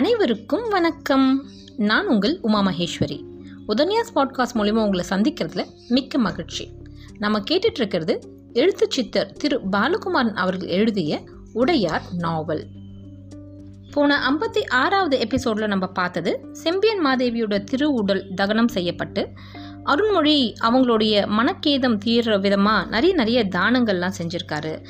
அனைவருக்கும் வணக்கம். நான் உங்கள் உமா மகேஸ்வரி. உதன்யாஸ் பாட்காஸ்ட் மூலிமா உங்களை சந்திக்கிறதுல மிக்க மகிழ்ச்சி. நம்ம கேட்டுட்ருக்கிறது எழுத்து சித்தர் திரு பாலகுமாரன் அவர்கள் எழுதிய உடையார் நாவல். போன ஐம்பத்தி ஆறாவது எபிசோடில் நம்ம பார்த்தது செம்பியன் மாதேவியோட திருவுடல் தகனம் செய்யப்பட்டு அருண்மொழி அவங்களுடைய மனக்கேதம் தீர்ற விதமாக நிறைய நிறைய தானங்கள்லாம் செஞ்சுருக்காரு.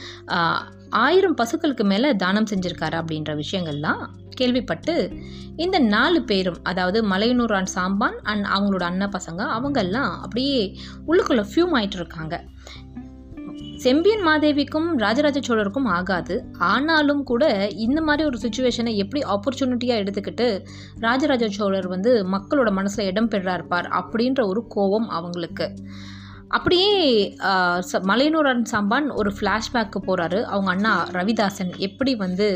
ஆயிரம் பசுக்களுக்கு மேலே தானம் செஞ்சுருக்காரு அப்படின்ற விஷயங்கள்லாம் கேள்விப்பட்டு இந்த நாலு பேரும் அதாவது மலையனூரான் சாம்பான் அண்ட் அவங்களோட அண்ணன் பசங்க அவங்கெல்லாம் அப்படியே உள்ளுக்குள்ளே ஃபியூம் ஆயிட்டு இருக்காங்க. செம்பியன் மாதேவிக்கும் ராஜராஜ சோழருக்கும் ஆகாது. ஆனாலும் கூட இந்த மாதிரி ஒரு சுச்சுவேஷனை எப்படி ஆப்பர்ச்சுனிட்டியாக எடுத்துக்கிட்டு ராஜராஜ சோழர் வந்து மக்களோட மனசில் இடம் பெறாருப்பார் அப்படின்ற ஒரு கோபம் அவங்களுக்கு. அப்படியே மலையனூரன் சாம்பான் ஒரு ஃப்ளாஷ்பேக்கு போகிறாரு அவங்க அண்ணா ரவிதாசன் எப்படி வந்து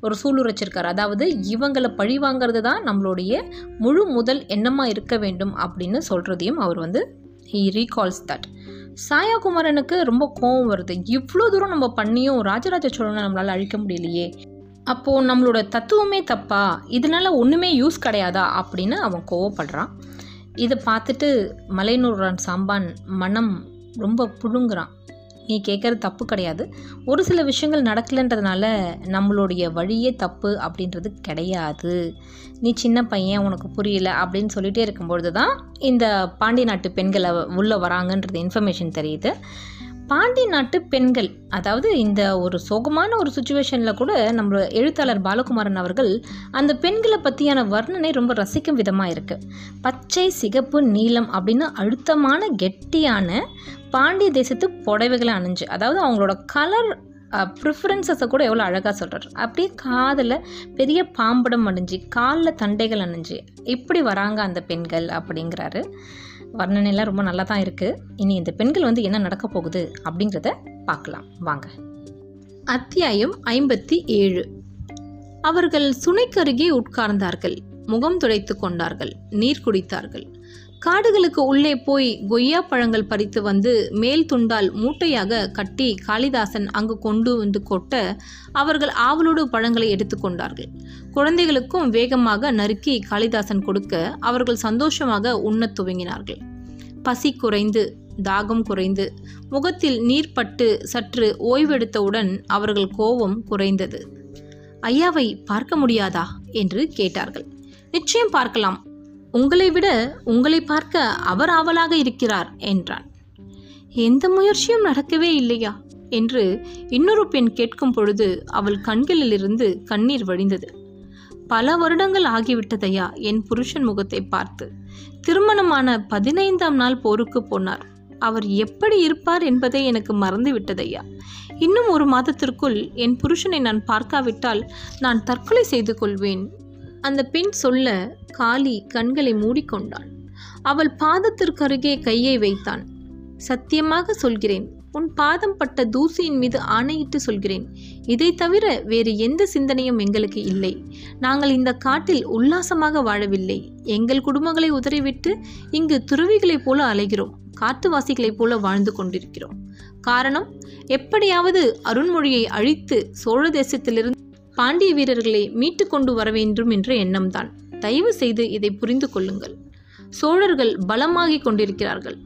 ஒரு சூளுரைச்சிருக்காரு. அதாவது இவங்களை பழி வாங்கிறது தான் நம்மளுடைய முழு முதல் எண்ணமாக இருக்க வேண்டும் அப்படின்னு சொல்கிறதையும் அவர் வந்து ஹீ ரீகால்ஸ் தட் சாயா குமாரனுக்கு ரொம்ப கோவம் வருது. இவ்வளோ தூரம் நம்ம பண்ணியும் ராஜராஜ சோழனை நம்மளால் அழிக்க முடியலையே. அப்போது நம்மளோட தத்துவமே தப்பா? இதனால ஒன்றுமே யூஸ் கிடையாதா? அப்படின்னு அவன் கோவப்படுறான். இதை பார்த்துட்டு மலைநூறான் சாம்பான் மனம் ரொம்ப புழுங்குறான். நீ கேட்குறது தப்பு கிடையாது. ஒரு சில விஷயங்கள் நடக்கலைன்றதுனால நம்மளுடைய வழியே தப்பு அப்படின்றது கிடையாது. நீ சின்ன பையன் உனக்கு புரியல அப்படின்னு சொல்லிகிட்டே இருக்கும்பொழுது தான் இந்த பாண்டி நாட்டு பெண்களை உள்ளே வராங்கன்றது இன்ஃபர்மேஷன் தெரியுது. பாண்டி நாட்டு பெண்கள் அதாவது இந்த ஒரு சோகமான ஒரு சுச்சுவேஷனில் கூட நம்ம எழுத்தாளர் பாலகுமாரன் அவர்கள் அந்த பெண்களை பற்றியான வர்ணனை ரொம்ப ரசிக்கும் விதமாக இருக்குது பச்சை சிகப்பு நீலம் அப்படின்னு அழுத்தமான கெட்டியான பாண்டிய தேசத்து புடவைகளை அணிஞ்சு அதாவது அவங்களோட கலர் ப்ரிஃபரன்சஸை கூட எவ்வளோ அழகாக சொல்கிறார் அப்படியே காதில் பெரிய பாம்படம் அணிஞ்சு காலில் தண்டைகள் அணிஞ்சு இப்படி வராங்க அந்த பெண்கள் அப்படிங்கிறாரு. வர்ணனைலாம் ரொம்ப நல்லா தான் இருக்குது இனி இந்த பெண்கள் வந்து என்ன நடக்க போகுது அப்படிங்கிறத பார்க்கலாம். வாங்க. அத்தியாயம் ஐம்பத்தி ஏழு. அவர்கள் சுனைக்கருகே உட்கார்ந்தார்கள். முகம் துடைத்து கொண்டார்கள். நீர் குடித்தார்கள். காடுகளுக்கு உள்ளே போய் கொய்யா பழங்கள் பறித்து வந்து மேல் துண்டால் மூட்டையாக கட்டி காளிதாசன் அங்கு கொண்டு வந்து கொட்ட அவர்கள் ஆவலோடு பழங்களை எடுத்துக்கொண்டார்கள் குழந்தைகளுக்கும் வேகமாக நறுக்கி காளிதாசன் கொடுக்க அவர்கள் சந்தோஷமாக உண்ணத் துவங்கினார்கள். பசி குறைந்து தாகம் குறைந்து முகத்தில் நீர் பட்டு சற்று ஓய்வெடுத்தவுடன் அவர்கள் கோபம் குறைந்தது. ஐயாவை பார்க்க முடியாதா? என்று கேட்டார்கள். நிச்சயம் பார்க்கலாம். உங்களை விட உங்களை பார்க்க அவர் ஆவலாக இருக்கிறார் என்றான். எந்த முயற்சியும் நடக்கவே இல்லையா? என்று இன்னொரு பெண் கேட்கும் பொழுது அவள் கண்களிலிருந்து கண்ணீர் வழிந்தது. பல வருடங்கள் ஆகிவிட்டதையா? என் புருஷன் முகத்தை பார்த்து. திருமணமான பதினைந்தாம் நாள் போருக்கு போனார். அவர் எப்படி இருப்பார் என்பதை எனக்கு மறந்து விட்டதையா இன்னும் ஒரு மாதத்திற்குள் என் புருஷனை நான் பார்க்காவிட்டால் நான் தற்கொலை செய்து கொள்வேன் அந்த பெண் சொல்ல காளி கண்களை மூடிக்கொண்டாள். அவள் பாதத்திற்கருகே கையை வைத்தான். சத்தியமாக சொல்கிறேன். உன் பாதம் பட்ட தூசியின் மீது ஆணையிட்டு சொல்கிறேன். இதை தவிர வேறு எந்த சிந்தனையும் எங்களுக்கு இல்லை. நாங்கள் இந்த காட்டில் உல்லாசமாக வாழவில்லை. எங்கள் குடும்பங்களை உதறிவிட்டு இங்கு துறவிகளைப் போல அலைகிறோம். காட்டுவாசிகளைப் போல வாழ்ந்து கொண்டிருக்கிறோம். காரணம் எப்படியாவது அருண்மொழியை அழித்து சோழ தேசத்திலிருந்து பாண்டிய வீரர்களை மீட்டு கொண்டு வர வேண்டும் என்ற எண்ணம்தான். தயவு செய்து இதை புரிந்து கொள்ளுங்கள். சோழர்கள் பலமாகிக் கொண்டிருக்கிறார்கள்.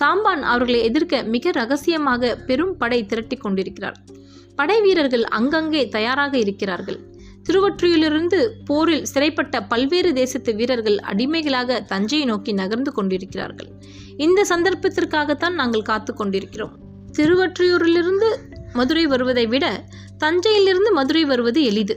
சாம்பான் அவர்களை எதிர்க்க மிக ரகசியமாக பெரும் படை திரட்டி கொண்டிருக்கிறார். படை வீரர்கள் அங்கங்கே தயாராக இருக்கிறார்கள். திருவொற்றியிலிருந்து போரில் சிறைப்பட்ட பல்வேறு தேசத்து வீரர்கள் அடிமைகளாக தஞ்சையை நோக்கி நகர்ந்து கொண்டிருக்கிறார்கள். இந்த சந்தர்ப்பத்திற்காகத்தான் நாங்கள் காத்து கொண்டிருக்கிறோம். திருவொற்றியூரிலிருந்து மதுரை வருவதை விட தஞ்சையிலிருந்து மதுரை வருவது எளிது.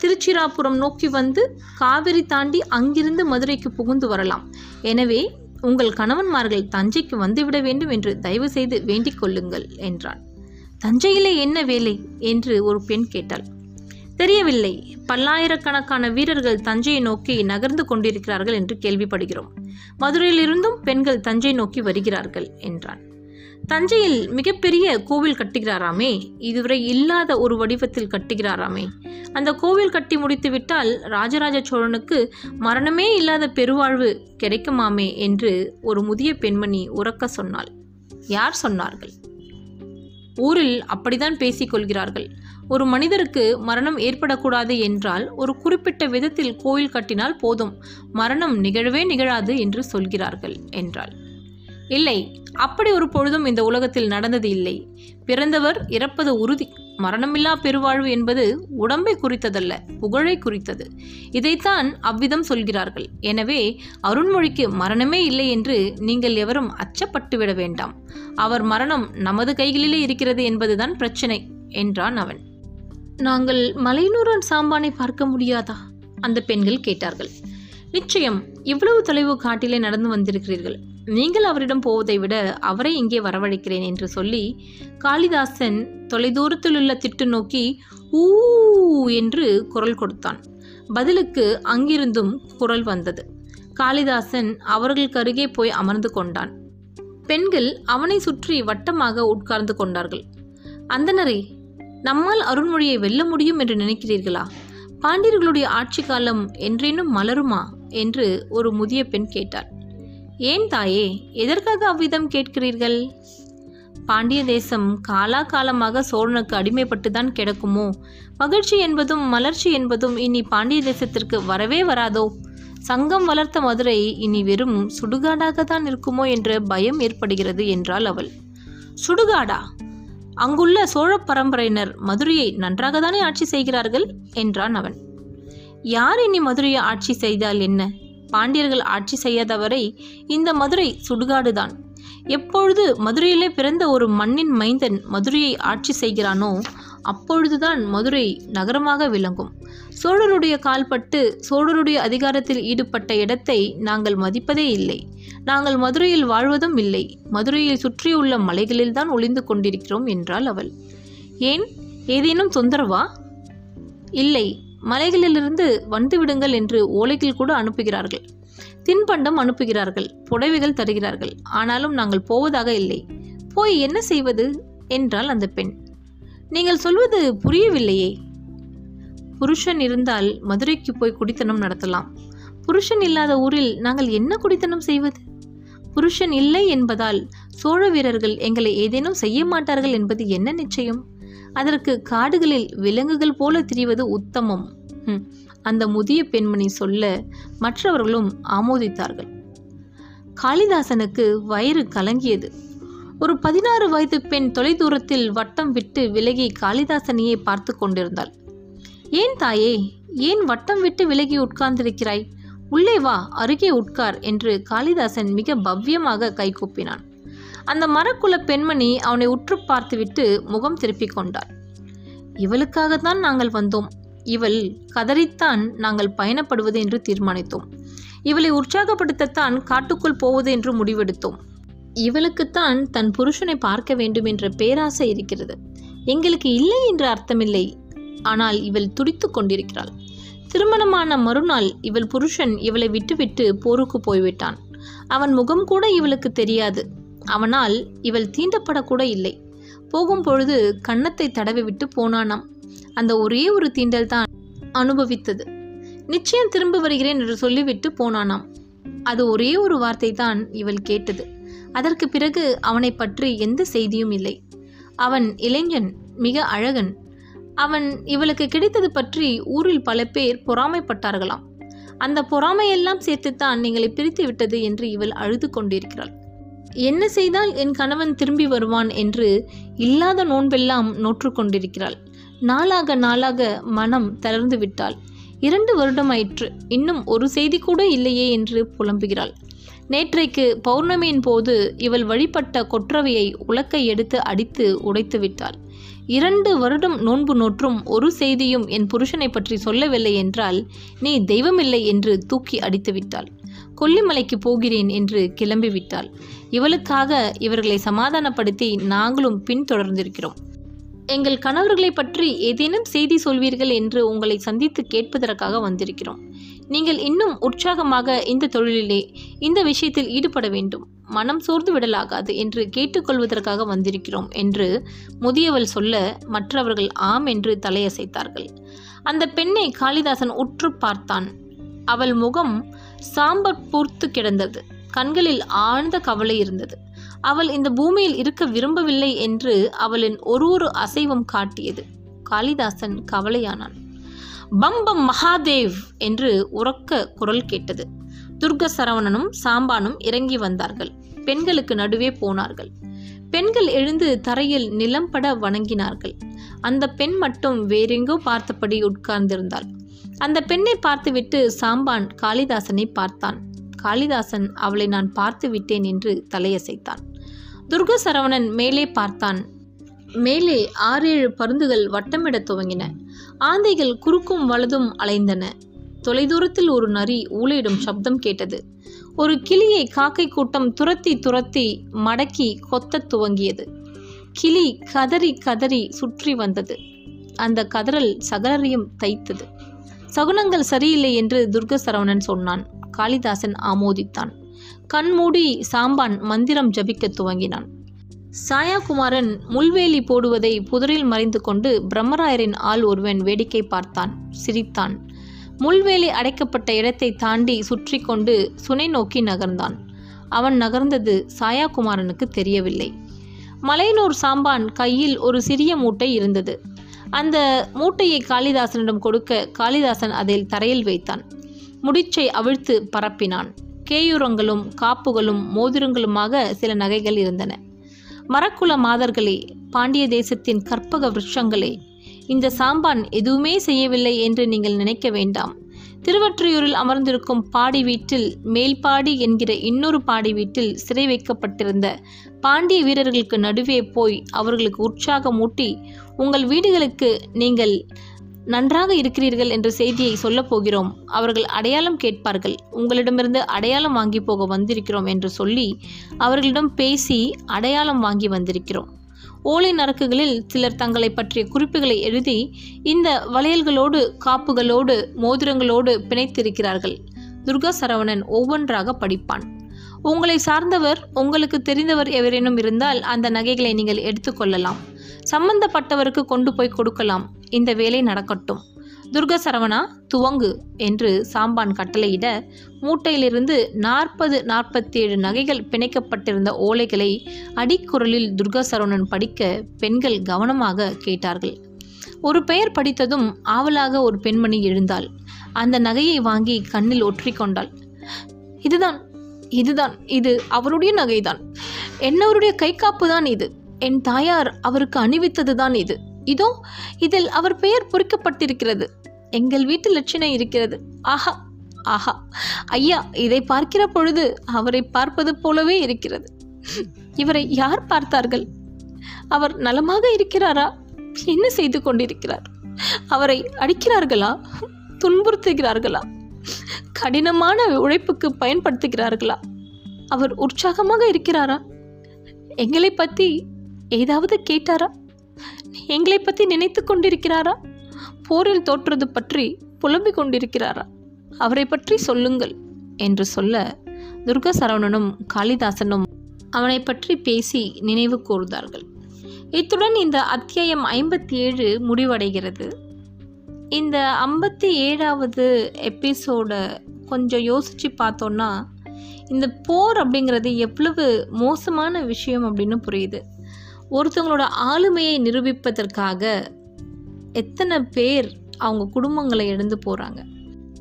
திருச்சிராபுரம் நோக்கி வந்து காவிரி தாண்டி அங்கிருந்து மதுரைக்கு புகுந்து வரலாம். எனவே உங்கள் கணவன்மார்கள் தஞ்சைக்கு வந்துவிட வேண்டும் என்று தயவு செய்து வேண்டிக் கொள்ளுங்கள் என்றான் தஞ்சையிலே என்ன வேலை? என்று ஒரு பெண் கேட்டாள். தெரியவில்லை. பல்லாயிரக்கணக்கான வீரர்கள் தஞ்சையை நோக்கி நகர்ந்து கொண்டிருக்கிறார்கள் என்று கேள்விப்படுகிறோம். மதுரையிலிருந்தும் பெண்கள் தஞ்சை நோக்கி வருகிறார்கள் என்றான் தஞ்சையில் மிகப்பெரிய கோவில் கட்டுகிறாராமே? இதுவரை இல்லாத ஒரு வடிவத்தில் கட்டுகிறாராமே? அந்த கோவில் கட்டி முடித்துவிட்டால் ராஜராஜ சோழனுக்கு மரணமே இல்லாத பெருவாழ்வு கிடைக்குமாமே என்று ஒரு முதிய பெண்மணி உறக்க சொன்னாள். யார் சொன்னார்கள்? ஊரில் அப்படித்தான் பேசிக் கொள்கிறார்கள். ஒரு மனிதருக்கு மரணம் ஏற்படக்கூடாது என்றால் ஒரு குறிப்பிட்ட விதத்தில் கோயில் கட்டினால் போதும். மரணம் நிகழவே நிகழாது என்று சொல்கிறார்கள் என்றாள். இல்லை அப்படி ஒரு பொழுதும் இந்த உலகத்தில் நடந்தது இல்லை. பிறந்தவர் இறப்பது உறுதி. மரணமில்லா பெருவாழ்வு என்பது உடம்பை குறித்ததல்ல புகழை குறித்தது. இதைத்தான் அவ்விதம் சொல்கிறார்கள். எனவே அருண்மொழிக்கு மரணமே இல்லை என்று நீங்கள் எவரும் அச்சப்பட்டுவிட வேண்டாம். அவர் மரணம் நமது கைகளிலே இருக்கிறது என்பதுதான் பிரச்சனை என்றான் அவன். நாங்கள் மலையனூரன் சாம்பானை பார்க்க முடியாதா? அந்த பெண்கள் கேட்டார்கள். நிச்சயம் இவ்வளவு தொலைவு காட்டிலே நடந்து வந்திருக்கிறீர்கள். நீங்கள் அவரிடம் போவதை விட அவரை இங்கே வரவழைக்கிறேன் என்று சொல்லி காளிதாசன் தொலைதூரத்திலுள்ள திட்டு நோக்கி ஊ என்று குரல் கொடுத்தான். பதிலுக்கு அங்கிருந்தும் குரல் வந்தது. காளிதாசன் அவர்களுக்கு அருகே போய் அமர்ந்து கொண்டான். பெண்கள் அவனை சுற்றி வட்டமாக உட்கார்ந்து கொண்டார்கள். அந்தனரே நம்மால் அருண்மொழியை வெல்ல முடியும் என்று நினைக்கிறீர்களா? பாண்டியர்களுடைய ஆட்சி காலம் என்றேனும் மலருமா? என்று ஒரு முதிய பெண் கேட்டார் ஏன் தாயே எதற்காக அவ்விதம் கேட்கிறீர்கள்? பாண்டிய தேசம் காலாகாலமாக சோழனுக்கு அடிமைப்பட்டுதான் கிடக்குமோ? மகிழ்ச்சி என்பதும் மலர்ச்சி என்பதும் இனி பாண்டிய தேசத்திற்கு வரவே வராதோ? சங்கம் வளர்த்த மதுரை இனி வெறும் சுடுகாடாக தான் இருக்குமோ என்ற பயம் ஏற்படுகிறது என்றாள் அவள். சுடுகாடா? அங்குள்ள சோழ பரம்பரையினர் மதுரையை நன்றாகத்தானே ஆட்சி செய்கிறார்கள்? என்றான் அவன். யார் இனி மதுரையை ஆட்சி செய்தால் என்ன? பாண்டியர்கள் ஆட்சி செய்யாதவரை இந்த மதுரை சுடுகாடுதான். எப்பொழுது மதுரையிலே பிறந்த ஒரு மண்ணின் மைந்தன் மதுரையை ஆட்சி செய்கிறானோ அப்பொழுதுதான் மதுரை நகரமாக விளங்கும். சோழருடைய கால்பட்டு சோழருடைய அதிகாரத்தில் ஈடுபட்ட இடத்தை நாங்கள் மதிப்பதே இல்லை. நாங்கள் மதுரையில் வாழ்வதும் இல்லை. மதுரையை சுற்றியுள்ள மலைகளில்தான் ஒளிந்து கொண்டிருக்கிறோம் என்றாள் அவள். ஏன்? ஏதேனும் தொந்தரவா? இல்லை. மலைகளிலிருந்து வந்து விடுங்கள் என்று ஓலைகள் கூட அனுப்புகிறார்கள். தின்பண்டம் அனுப்புகிறார்கள் புடவைகள் தருகிறார்கள். ஆனாலும் நாங்கள் போவதாக இல்லை. போய் என்ன செய்வது? என்றாள் அந்த பெண். நீங்கள் சொல்வது புரியவில்லையே. புருஷன் இருந்தால் மதுரைக்கு போய் குடித்தனம் நடத்தலாம். புருஷன் இல்லாத ஊரில் நாங்கள் என்ன குடித்தனம் செய்வது? புருஷன் இல்லை என்பதால் சோழ வீரர்கள் எங்களை ஏதேனும் செய்ய மாட்டார்கள் என்பது என்ன நிச்சயம்? அதற்கு காடுகளில் விலங்குகள் போல திரிவது உத்தமம். அந்த முதிய பெண்மணி சொல்ல மற்றவர்களும் ஆமோதித்தார்கள். காளிதாசனுக்கு வயிறு கலங்கியது. ஒரு பதினாறு வயது பெண் தொலைதூரத்தில் வட்டம் விட்டு விலகி காளிதாசனையே பார்த்து கொண்டிருந்தாள். ஏன் தாயே ஏன் வட்டம் விட்டு விலகி உட்கார்ந்திருக்கிறாய்? உள்ளே வா அருகே உட்கார் என்று காளிதாசன் மிக பவ்யமாக கைகூப்பினான் அந்த மரக்குல பெண்மணி அவனை உற்று பார்த்துவிட்டு முகம் திருப்பிக் கொண்டாள். இவளுக்காகத்தான் நாங்கள் வந்தோம். இவள் கதறித்தான் நாங்கள் பயணப்படுவது என்று தீர்மானித்தோம். இவளை உற்சாகப்படுத்தத்தான் காட்டுக்குள் போவது என்று முடிவெடுத்தோம். இவளுக்குத்தான் தன் புருஷனை பார்க்க வேண்டும் என்ற பேராசை இருக்கிறது. எங்களுக்கு இல்லை என்று அர்த்தமில்லை. ஆனால் இவள் துடித்துக் கொண்டிருக்கிறாள். திருமணமான மறுநாள் இவள் புருஷன் இவளை விட்டுவிட்டு போருக்கு போய்விட்டான். அவன் முகம் கூட இவளுக்கு தெரியாது. அவனால் இவள் தீண்டப்படக்கூட இல்லை. போகும் பொழுது கன்னத்தை தடவி விட்டு போனானாம். அந்த ஒரே ஒரு தீண்டல் தான் அனுபவித்தது. நிச்சயம் திரும்ப வருகிறேன் என்று சொல்லிவிட்டு போனானாம். அது ஒரே ஒரு வார்த்தை தான் இவள் கேட்டது. அதற்கு பிறகு அவனை பற்றி எந்த செய்தியும் இல்லை. அவன் இளைஞன் மிக அழகன். அவன் இவளுக்கு கிடைத்தது பற்றி ஊரில் பல பேர் பொறாமைப்பட்டார்களாம். அந்த பொறாமையெல்லாம் சேர்த்துத்தான் நீங்களை பிரித்து விட்டது என்று இவள் அழுது கொண்டிருக்கிறாள். என்ன செய்தால் என் கணவன் திரும்பி வருவான் என்று இல்லாத நோன்பெல்லாம் நோற்று கொண்டிருக்கிறாள் நாளாக நாளாக மனம் தளர்ந்து விட்டாள். இரண்டு வருடமாயிற்று. இன்னும் ஒரு செய்தி கூட இல்லையே என்று புலம்புகிறாள். நேற்றைக்கு பௌர்ணமியின் போது இவள் வழிபட்ட கொற்றவையை உலக்கை எடுத்து அடித்து உடைத்து விட்டாள். இரண்டு வருடம் நோன்பு நோற்றும் ஒரு செய்தியும் என் புருஷனை பற்றி சொல்லவில்லை என்றால் நீ தெய்வமில்லை என்று தூக்கி அடித்து விட்டாள். கொல்லிமலைக்கு போகிறேன் என்று கிளம்பிவிட்டாள். இவளுக்காக இவர்களை சமாதானப்படுத்தி நாங்களும் பின்தொடர்ந்திருக்கிறோம். எங்கள் கணவர்களை பற்றி ஏதேனும் செய்தி சொல்வீர்கள் என்று உங்களை சந்தித்து கேட்பதற்காக வந்திருக்கிறோம். நீங்கள் இன்னும் உற்சாகமாக இந்த தொழிலிலே இந்த விஷயத்தில் ஈடுபட வேண்டும். மனம் சோர்ந்து விடலாகாது என்று கேட்டுக்கொள்வதற்காக வந்திருக்கிறோம் என்று முதியவள் சொல்ல மற்றவர்கள் ஆம் என்று தலையசைத்தார்கள். அந்த பெண்ணை காளிதாசன் உற்று பார்த்தான். அவள் முகம் சாம்பர் பூர்த்து கிடந்தது. கண்களில் ஆழ்ந்த கவலை இருந்தது. அவள் இந்த பூமியில் இருக்க விரும்பவில்லை என்று அவளின் ஒரு ஒரு அசைவம் காட்டியது. காளிதாசன் கவலையானான். பம் பம் மகாதேவ் என்று உறக்க குரல் கேட்டது. துர்க சரவணனும் சாம்பானும் இறங்கி வந்தார்கள். பெண்களுக்கு நடுவே போனார்கள். பெண்கள் எழுந்து தரையில் நிலம்பட வணங்கினார்கள். அந்த பெண் மட்டும் வேறெங்கோ பார்த்தபடி உட்கார்ந்திருந்தாள். அந்த பெண்ணை பார்த்துவிட்டு சாம்பான் காளிதாசனை பார்த்தான். காளிதாசன் அவளை நான் பார்த்து விட்டேன் என்று தலையசைத்தான். துர்க சரவணன் மேலே பார்த்தான். மேலே ஆறேழு பருந்துகள் வட்டமிடத் துவங்கின. ஆந்தைகள் குறுக்கும் வலதும் அலைந்தன. தொலைதூரத்தில் ஒரு நரி ஊளையிடும் சப்தம் கேட்டது. ஒரு கிளியை காக்கை கூட்டம் துரத்தி துரத்தி மடக்கி கொத்தத் துவங்கியது. கிளி கதறி கதறி சுற்றி வந்தது. அந்த கதறல் சகலரையும் தைத்தது. சகுனங்கள் சரியில்லை என்று துர்க சரவணன் சொன்னான். காளிதாசன் ஆமோதித்தான். கண்மூடி சாம்பான் மந்திரம் ஜபிக்கத் துவங்கினான். சாயாகுமாரன் முள்வேலி போடுவதை புதரில் மறைந்து கொண்டு பிரம்மராயரின் ஆள் ஒருவன் வேடிக்கை பார்த்தான் சிரித்தான். முள்வேலி அடைக்கப்பட்ட இடத்தை தாண்டி சுற்றி கொண்டு சுனை நோக்கி நகர்ந்தான். அவன் நகர்ந்தது சாயாகுமாரனுக்கு தெரியவில்லை. மலையனூர் சாம்பான் கையில் ஒரு சிறிய மூட்டை இருந்தது. அந்த மூட்டையை காளிதாசனிடம் கொடுக்க காளிதாசன் அதில் தரையில் வைத்தான். முடிச்சை அவிழ்த்து பரப்பினான். கேயூரங்களும் காப்புகளும் மோதிரங்களுமாக சில நகைகள் இருந்தன. மரக்குல மாதர்களே பாண்டிய தேசத்தின் கற்பக விருட்சங்களே இந்த சாம்பான் எதுவுமே செய்யவில்லை என்று நீங்கள் நினைக்க வேண்டாம். திருவற்றியூரில் அமர்ந்திருக்கும் பாடி வீட்டில் மேல்பாடி என்கிற இன்னொரு பாடி வீட்டில் சிறை வைக்கப்பட்டிருந்த பாண்டிய வீரர்களுக்கு நடுவே போய் அவர்களுக்கு உற்சாகமூட்டி உங்கள் வீடுகளுக்கு நீங்கள் நன்றாக இருக்கிறீர்கள் என்ற செய்தியை சொல்லப் போகிறோம். அவர்கள் அடையாளம் கேட்பார்கள். உங்களிடமிருந்து அடையாளம் வாங்கி போக வந்திருக்கிறோம் என்று சொல்லி அவர்களிடம் பேசி அடையாளம் வாங்கி வந்திருக்கிறோம். ஓலை நரக்குகளில் சிலர் தங்களை பற்றிய குறிப்புகளை எழுதி இந்த வளையல்களோடு காப்புகளோடு மோதிரங்களோடு பிணைத்திருக்கிறார்கள். துர்கா சரவணன் ஒவ்வொன்றாக படிப்பான். உங்களை சார்ந்தவர் உங்களுக்கு தெரிந்தவர் எவரேனும் இருந்தால் அந்த நகைகளை நீங்கள் எடுத்துக்கொள்ளலாம் சம்பந்தப்பட்டவருக்கு கொண்டு போய் கொடுக்கலாம். இந்த வேலை நடக்கட்டும். துர்க சரவணா துவங்கு என்று சாம்பான் கட்டளையிட மூட்டையிலிருந்து நாற்பது நாற்பத்தேழு நகைகள் பிணைக்கப்பட்டிருந்த ஓலைகளை அடிக்குரலில் துர்கா சரவணன் படிக்க பெண்கள் கவனமாக கேட்டார்கள். ஒரு பெயர் படித்ததும் ஆவலாக ஒரு பெண்மணி எழுந்தாள். அந்த நகையை வாங்கி கண்ணில் ஒற்றிக்கொண்டாள் இதுதான் இதுதான் இது அவருடைய நகைதான். என்னவருடைய கைக்காப்பு தான் இது? என் தாயார் அவருக்கு அணிவித்ததுதான் இது. இதோ இதில் அவர் பெயர் பொறிக்கப்பட்டிருக்கிறது. எங்கள் வீட்டு லட்சணை இருக்கிறது. ஆஹா ஆஹா. ஐயா இதை பார்க்கிற பொழுது அவரை பார்ப்பது போலவே இருக்கிறது. இவரை யார் பார்த்தார்கள்? அவர் நலமாக இருக்கிறாரா? என்ன செய்து கொண்டிருக்கிறார்? அவரை அடிக்கிறார்களா? துன்புறுத்துகிறார்களா? கடினமான உழைப்புக்கு பயன்படுத்துகிறார்களா? அவர் உற்சாகமாக இருக்கிறாரா? எங்களை பற்றி ஏதாவது கேட்டாரா? எங்களை பற்றி நினைத்து கொண்டிருக்கிறாரா? போரில் தோற்றது பற்றி புலம்பிக் கொண்டிருக்கிறாரா? அவரை பற்றி சொல்லுங்கள் என்று சொல்ல துர்கா சரவணனும் காளிதாசனும் அவனை பற்றி பேசி நினைவு கூர்ந்தார்கள். இத்துடன் இந்த அத்தியாயம் ஐம்பத்தி ஏழு முடிவடைகிறது. இந்த ஐம்பத்தி ஏழாவது எபிசோடை கொஞ்சம் யோசித்து பார்த்தோன்னா இந்த போர் அப்படிங்கிறது எவ்வளவு மோசமான விஷயம் அப்படின்னு புரியுது. ஒருத்தவங்களோட ஆளுமையை நிரூபிப்பதற்காக எத்தனை பேர் அவங்க குடும்பங்களை இழந்து போகிறாங்க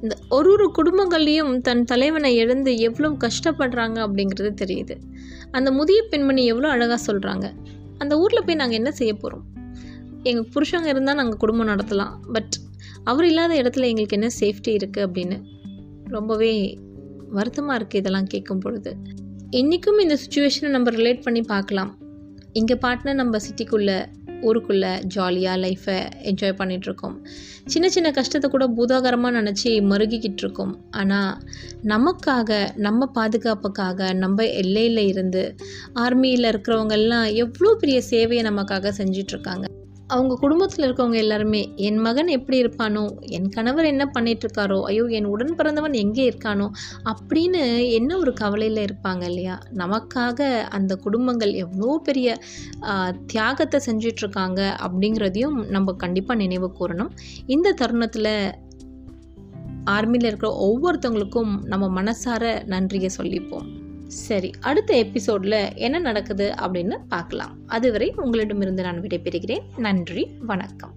இந்த ஒரு ஒரு குடும்பங்கள்லேயும் தன் தலைவனை இழந்து எவ்வளோ கஷ்டப்படுறாங்க அப்படிங்கிறது தெரியுது. அந்த முதிய பெண்மணி எவ்வளோ அழகாக சொல்கிறாங்க அந்த ஊரில் போய் நாங்கள் என்ன செய்ய போகிறோம் எங்கள் புருஷங்க இருந்தால் நாங்கள் குடும்பம் நடத்தலாம். பட் அவர் இல்லாத இடத்துல எங்களுக்கு என்ன சேஃப்டி இருக்குது அப்படின்னு ரொம்பவே வருத்தமாக இருக்குது இதெல்லாம் கேட்கும் பொழுது. இன்றைக்கும் இந்த சுச்சுவேஷனை நம்ம ரிலேட் பண்ணி பார்க்கலாம். இங்கே பாட்டினா நம்ம சிட்டிக்குள்ளே ஊருக்குள்ளே ஜாலியாக லைஃப்பை என்ஜாய் பண்ணிகிட்ருக்கோம் சின்ன சின்ன கஷ்டத்தை கூட பூதாகரமாக நினச்சி மருகிக்கிட்டு இருக்கோம் ஆனால் நமக்காக நம்ம பாதுகாப்புக்காக நம்ம எல்லையில் இருந்து ஆர்மியில் இருக்கிறவங்கெல்லாம் எவ்வளோ பெரிய சேவையை நமக்காக செஞ்சிட்ருக்காங்க அவங்க குடும்பத்தில் இருக்கவங்க எல்லாருமே என் மகன் எப்படி இருப்பானோ? என் கணவர் என்ன பண்ணிகிட்ருக்காரோ ஐயோ என் உடன் பிறந்தவன் எங்கே இருக்கானோ? அப்படின்னு என்ன ஒரு கவலையில் இருப்பாங்க இல்லையா? நமக்காக அந்த குடும்பங்கள் எவ்வளோ பெரிய தியாகத்தை செஞ்சிட்ருக்காங்க அப்படிங்கிறதையும் நம்ம கண்டிப்பாக நினைவு கூறணும். இந்த தருணத்தில் ஆர்மியில் இருக்கிற ஒவ்வொருத்தவங்களுக்கும் நம்ம மனசார நன்றியை சொல்லிப்போம். சரி அடுத்த எபிசோடில் என்ன நடக்குது அப்படின்னு பார்க்கலாம். அதுவரை உங்களிடமிருந்து நான் விடைபெறுகிறேன். நன்றி வணக்கம்.